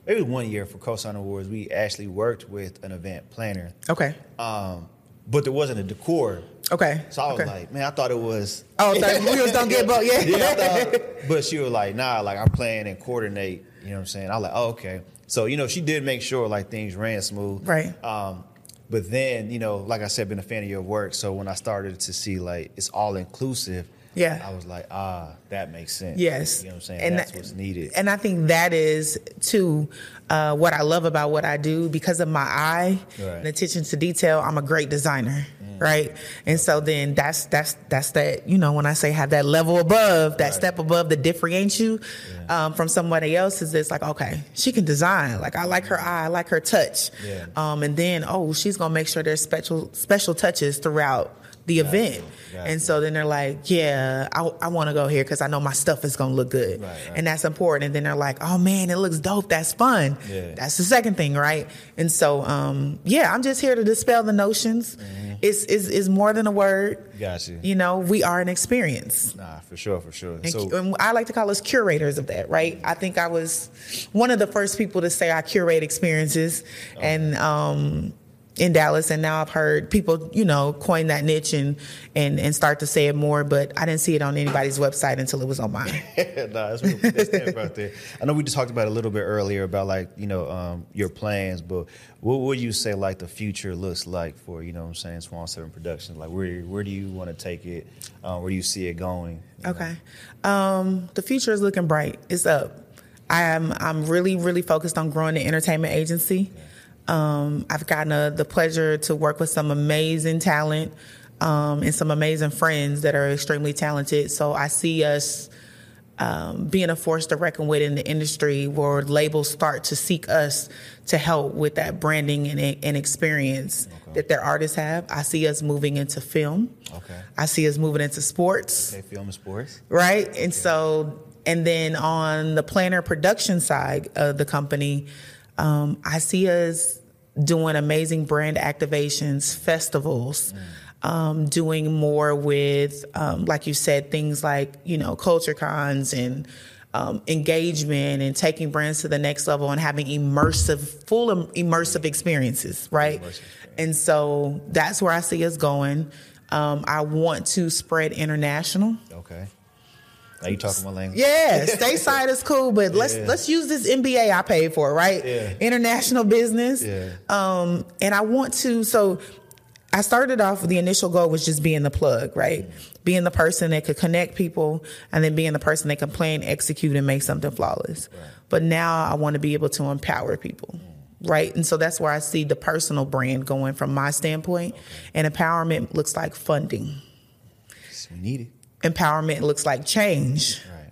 maybe one year for Cosign Awards, we actually worked with an event planner, Okay. um, but there wasn't a decor. Okay. So I was okay. like, man, I thought it was. Oh, so just don't get both. Yeah. Yeah, thought- but she was like, nah, like I plan and coordinate. You know what I'm saying? I was like, oh, okay. So you know, she did make sure like things ran smooth. Right. Um, but then you know, like I said, been a fan of your work. So when I started to see like it's all inclusive. Yeah. I was like, ah, that makes sense. Yes. You know what I'm saying? And That's that- what's needed. And I think that is too uh, what I love about what I do because of my eye Right. and attention to detail. I'm a great designer, right? And so then that's that's that's that you know when I say have that level above, that Right. step above that differentiates you um, from somebody else is it's like okay, she can design. Like I like her eye, I like her touch, Yeah. um, and then oh, she's gonna make sure there's special special touches throughout the event. Gotcha. And so then they're like, yeah, I, I want to go here because I know my stuff is going to look good. Right, right. And that's important. And then they're like, oh man, it looks dope. That's fun. Yeah. That's the second thing, right? And so, um, yeah, I'm just here to dispel the notions. It's, it's, it's more than a word. Mm-hmm. Gotcha. You know, we are an experience. Nah, for sure, for sure. And, So and I like to call us curators of that, right? I think I was one of the first people to say I curate experiences, and um, in Dallas, and now I've heard people, you know, coin that niche and and and start to say it more. But I didn't see it on anybody's website until it was on mine. nah, that's real, that's that right there. I know we just talked about it a little bit earlier about like you know um, your plans, but what would you say like the future looks like for you know what I'm saying Swan Seven Productions? Like where where do you want to take it? Um, where do you see it going? Okay. Um, the future is looking bright. It's up. I am I'm really, really focused on growing the entertainment agency. Um, I've gotten uh the pleasure to work with some amazing talent um, and some amazing friends that are extremely talented. So I see us um, being a force to reckon with in the industry where labels start to seek us to help with that branding and, and experience that their artists have. I see us moving into film. Okay. I see us moving into sports Okay, film and sports. right? And so, and then on the planner production side of the company, um, I see us doing amazing brand activations, festivals, um, doing more with, um, like you said, things like you know culture cons and. Um, engagement and taking brands to the next level and having immersive, full im- immersive experiences, right? Immersive And so that's where I see us going. Um, I want to spread international. Okay. Now you talking my language? Yeah, stateside is cool, but let's let's use this MBA I paid for, right? Yeah. International business. Yeah. Um, and I want to. So, I started off. The initial goal was just being the plug, right? Being the person that could connect people, and then being the person that can plan, execute, and make something flawless. But now I want to be able to empower people. Right. And so that's where I see the personal brand going from my standpoint. And empowerment looks like funding. We need it. Empowerment looks like change. Right.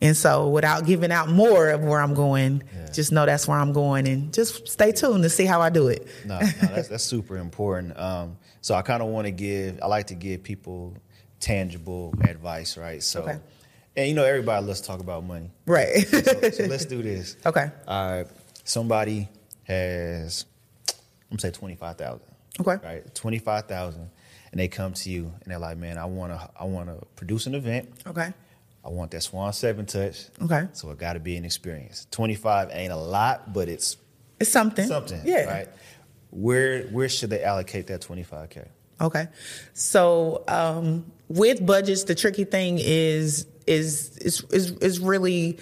And so, without giving out more of where I'm going, Yeah. just know that's where I'm going, and just stay tuned to see how I do it. No, no that's, that's super important. Um, so I kind of want to give. I like to give people tangible advice, right? So, Okay. and you know, everybody let's talk about money. Right. So, so let's do this. okay. All right. Somebody has, I'm gonna say twenty five thousand. Okay. Right. Twenty five thousand, and they come to you and they're like, "Man, I wanna, I wanna produce an event. Okay. I want that Swan Seven touch. Okay. So it got to be an experience. Twenty five ain't a lot, but it's It's something. something. Yeah. Right. Where where should they allocate that twenty five k? Okay. So um, with budgets, the tricky thing is is is is, is really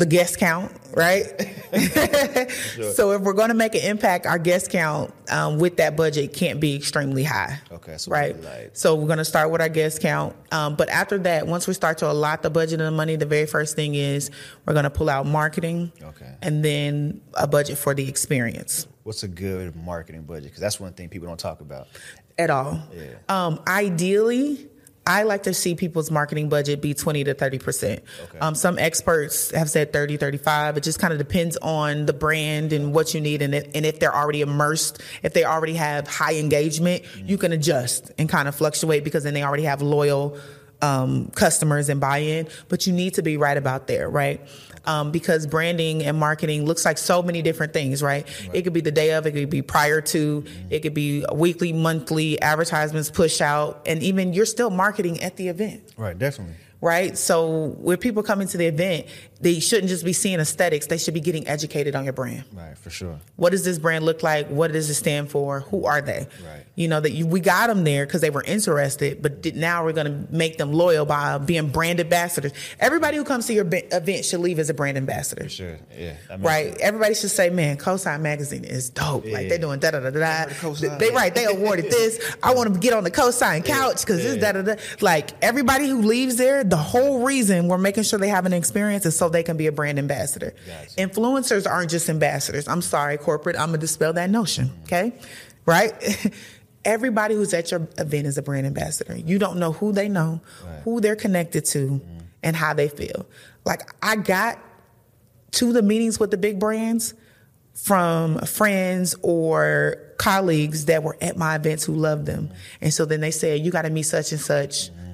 the guest count, right? So if we're going to make an impact, our guest count um, with that budget can't be extremely high. Okay, so right. like- so we're going to start with our guest count, um, but after that, once we start to allot the budget and the money, the very first thing is we're going to pull out marketing, Okay. and then a budget for the experience. What's a good marketing budget? Because that's one thing people don't talk about. at all. Yeah. Um, ideally, I like to see people's marketing budget be 20 to 30%. Okay. Um, some experts have said 30, 35. It just kind of depends on the brand and what you need. And, it, and if they're already immersed, if they already have high engagement, you can adjust and kind of fluctuate because then they already have loyal um, customers and buy in. But you need to be right about there, right? Um, because branding and marketing looks like so many different things, right? It could be the day of, it could be prior to, it could be weekly, monthly advertisements push out, and even you're still marketing at the event Right, definitely. right? So when people come into the event, they shouldn't just be seeing aesthetics; they should be getting educated on your brand. Right, for sure. What does this brand look like? What does it stand for? Who are they? Right. You know that you, we got them there because they were interested, but did, now we're going to make them loyal by being brand ambassadors. Everybody who comes to your be- event should leave as a brand ambassador. For sure. Yeah. Right, sense. everybody should say, "Man, Cosign Magazine is dope. Like they're doing da da da da. Cosign. They right, they awarded this. I want to get on the Cosign couch because this Yeah. da da da. Like everybody who leaves there, the whole reason we're making sure they have an experience is so they can be a brand ambassador. Gotcha. Influencers aren't just ambassadors. I'm sorry, corporate. I'm gonna dispel that notion. Okay, right. everybody who's at your event is a brand ambassador. You don't know who they know, Right. who they're connected to, mm-hmm. and how they feel. Like I got to the meetings with the big brands from friends or colleagues that were at my events who loved them. Mm-hmm. And so then they said, You got to meet such and such. Mm-hmm.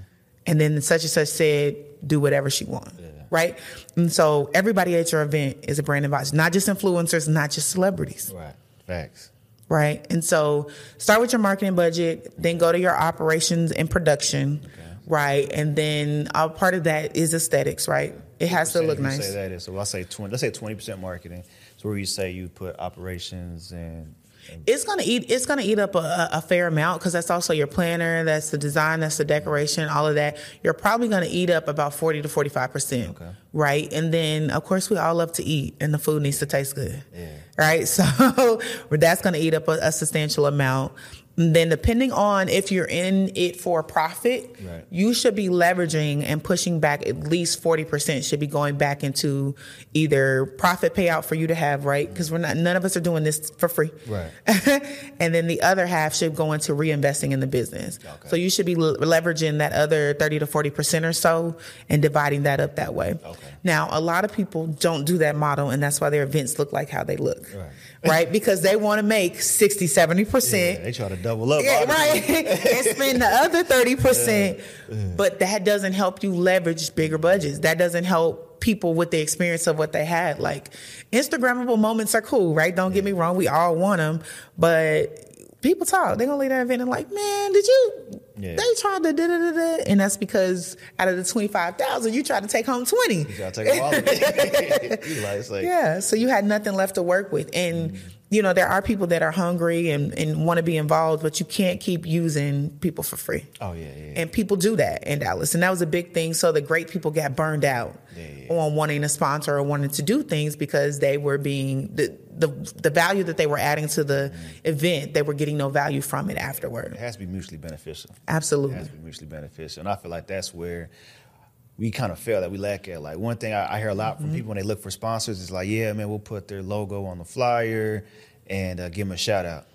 And then such and such said, Do whatever she want. Right? And so everybody at your event is a brand advisor, not just influencers, not just celebrities Right. Facts. right? And so start with your marketing budget, then go to your operations and production, right? And then a part of that is aesthetics, right? It has to look nice. Say that is so. I say twenty. Let's say twenty percent marketing. So where you say you put operations and It's gonna eat. It's gonna eat up a, a fair amount because that's also your planner, that's the design, that's the decoration, all of that. You're probably gonna eat up about forty to forty five percent, right? And then of course we all love to eat, and the food needs to taste good, Yeah. right? So that's gonna eat up a, a substantial amount. Then depending on if you're in it for profit, Right. you should be leveraging and pushing back at least 40% should be going back into either profit payout for you to have, right? Because we're not none of us are doing this for free. Right. and then the other half should go into reinvesting in the business. Okay. So you should be le- leveraging that other 30 to 40% or so and dividing that up that way. Okay. Now, a lot of people don't do that model and that's why their events look like how they look. Right. Right? Because they want to make 60, 70%. yeah, they try to double up. Yeah, right. and spend the other 30%. But that doesn't help you leverage bigger budgets. That doesn't help people with the experience of what they had. Like Instagrammable moments are cool, right? Don't get me wrong. We all want them. But people talk. They're going to leave that event and like, man, did you? Yeah. They tried to da da da da. And that's because out of the 25,000, you tried to take home 20. You gotta take all of it. like, Yeah, so you had nothing left to work with. And, you know, there are people that are hungry and, and want to be involved, but you can't keep using people for free. Oh yeah, yeah. And people do that in Dallas. And that was a big thing. So the great people got burned out Yeah, yeah. on wanting to sponsor or wanting to do things because they were being the the, the value that they were adding to the event, they were getting no value from it afterward. it has to be mutually beneficial. Absolutely, it has to be mutually beneficial, and I feel like that's where we kind of fail that we lack at. Like one thing I, I hear a lot Mm-hmm. from people when they look for sponsors is like, yeah, man, we'll put their logo on the flyer and uh, give them a shout out.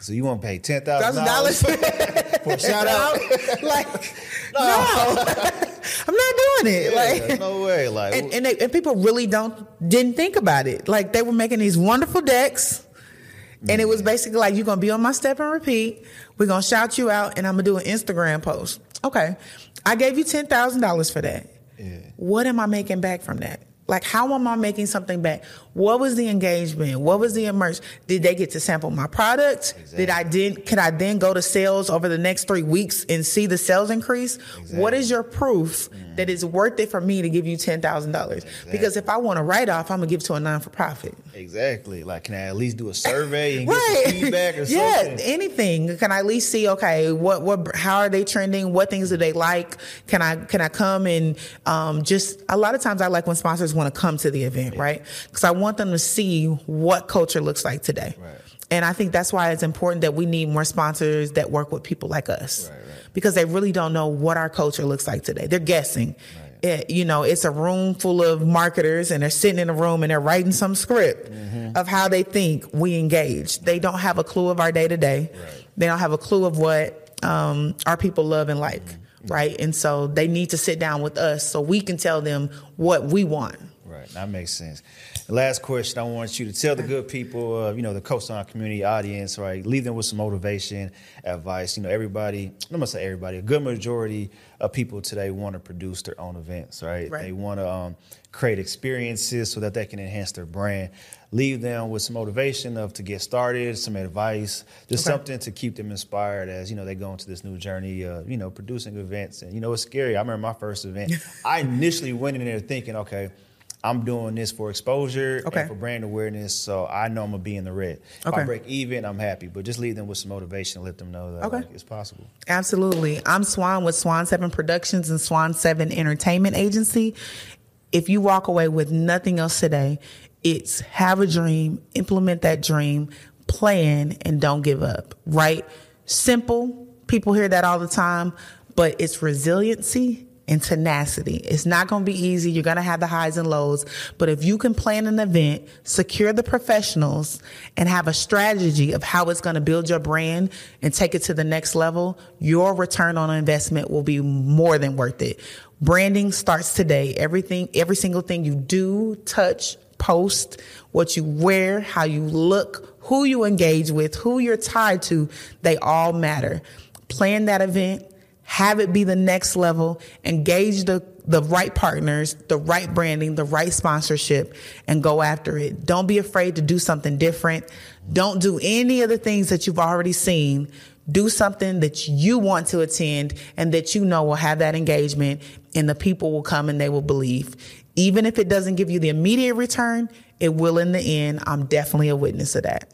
So you want to pay ten thousand dollars for a shout out? like no, I'm not doing it. Yeah, like no way. Like and and, they, and people really don't didn't think about it. Like they were making these wonderful decks, and it was mm. basically like you're gonna be on my step and repeat. We're gonna shout you out, and I'm gonna do an Instagram post. Okay, I gave you ten thousand dollars for that. Yeah. What am I making back from that? Like, how am I making something back? What was the engagement? What was the immersion? Did they get to sample my product? Did I did? Could I then go to sales over the next three weeks and see the sales increase? What is your proof that mm. it's worth it for me to give you ten thousand dollars? Because if I want a write off, I'm gonna give it to a non for profit. Exactly. Like, can I at least do a survey and Right. get some feedback or yeah, something? anything. Can I at least see? Okay, what what? How are they trending? What things do they like? Can I can I come and um, just a lot of times I like when sponsors want to come to the event, right? Because I want them to see what culture looks like today. Right. And I think that's why it's important that we need more sponsors that work with people like us, Right, right. because they really don't know what our culture looks like today. They're guessing. It, you know, it's a room full of marketers, and they're sitting in a room and they're writing some script Mm-hmm. of how they think we engage. They don't have a clue of our day to day. They don't have a clue of what um, our people love and like, Mm-hmm. right? And so they need to sit down with us so we can tell them what we want. Right, that makes sense. Last question I want you to tell the good people, uh, you know, the Cosign community audience, right? Leave them with some motivation, advice. You know, everybody, I'm gonna say everybody, a good majority of people today want to produce their own events, right? Right. They want to um, create experiences so that they can enhance their brand. Leave them with some motivation of to get started, some advice, just Okay. something to keep them inspired as you know they go into this new journey of you know producing events. And you know, it's scary. I remember my first event. I initially went in there thinking, okay. I'm doing this for exposure Okay. and for brand awareness, so I know I'm gonna be in the red. If Okay. I break even, I'm happy. But just leave them with some motivation let them know that Okay. like, it's possible. Absolutely. I'm Swan with Swan 7 Productions and Swan 7 Entertainment Agency. If you walk away with nothing else today, it's have a dream, implement that dream, plan, and don't give up, right? Simple. People hear that all the time, but it's resiliency and tenacity. It's not going to be easy. You're going to have the highs and lows. But if you can plan an event, secure the professionals, and have a strategy of how it's going to build your brand and take it to the next level, your return on investment will be more than worth it. Branding starts today. Everything, every single thing you do, touch, post, what you wear, how you look, who you engage with, who you're tied to, they all matter. Plan that event, have it be the next level, engage the, the right partners, the right branding, the right sponsorship, and go after it. Don't be afraid to do something different. Don't do any of the things that you've already seen. Do something that you want to attend and that you know will have that engagement, and the people will come and they will believe. Even if it doesn't give you the immediate return, it will in the end. I'm definitely a witness of that.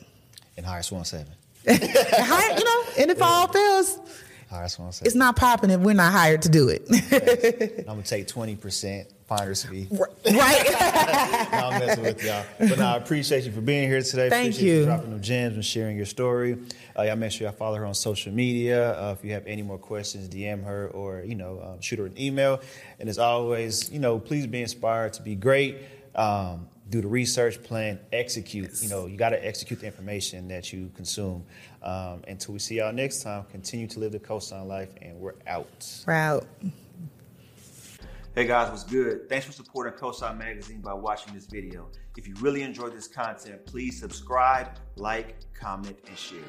And hire Swan Seven. You know, and if all fails, Hire Swan Seven. it's not popping if we're not hired to do it. I'm gonna take twenty percent finder's fee. right? no, I'm messing with y'all. But no, I appreciate you for being here today. Thank appreciate you. For dropping them gems and sharing your story. Uh, y'all make sure y'all follow her on social media. Uh, if you have any more questions, DM her or you know um, shoot her an email. And as always, you know, please be inspired to be great. Um, do the research, plan, execute. You know, you got to execute the information that you consume. Um, until we see y'all next time, continue to live the Cosign life, and we're out. Proud. Hey guys, what's good? Thanks for supporting Cosign Magazine by watching this video. If you really enjoyed this content, please subscribe, like, comment, and share.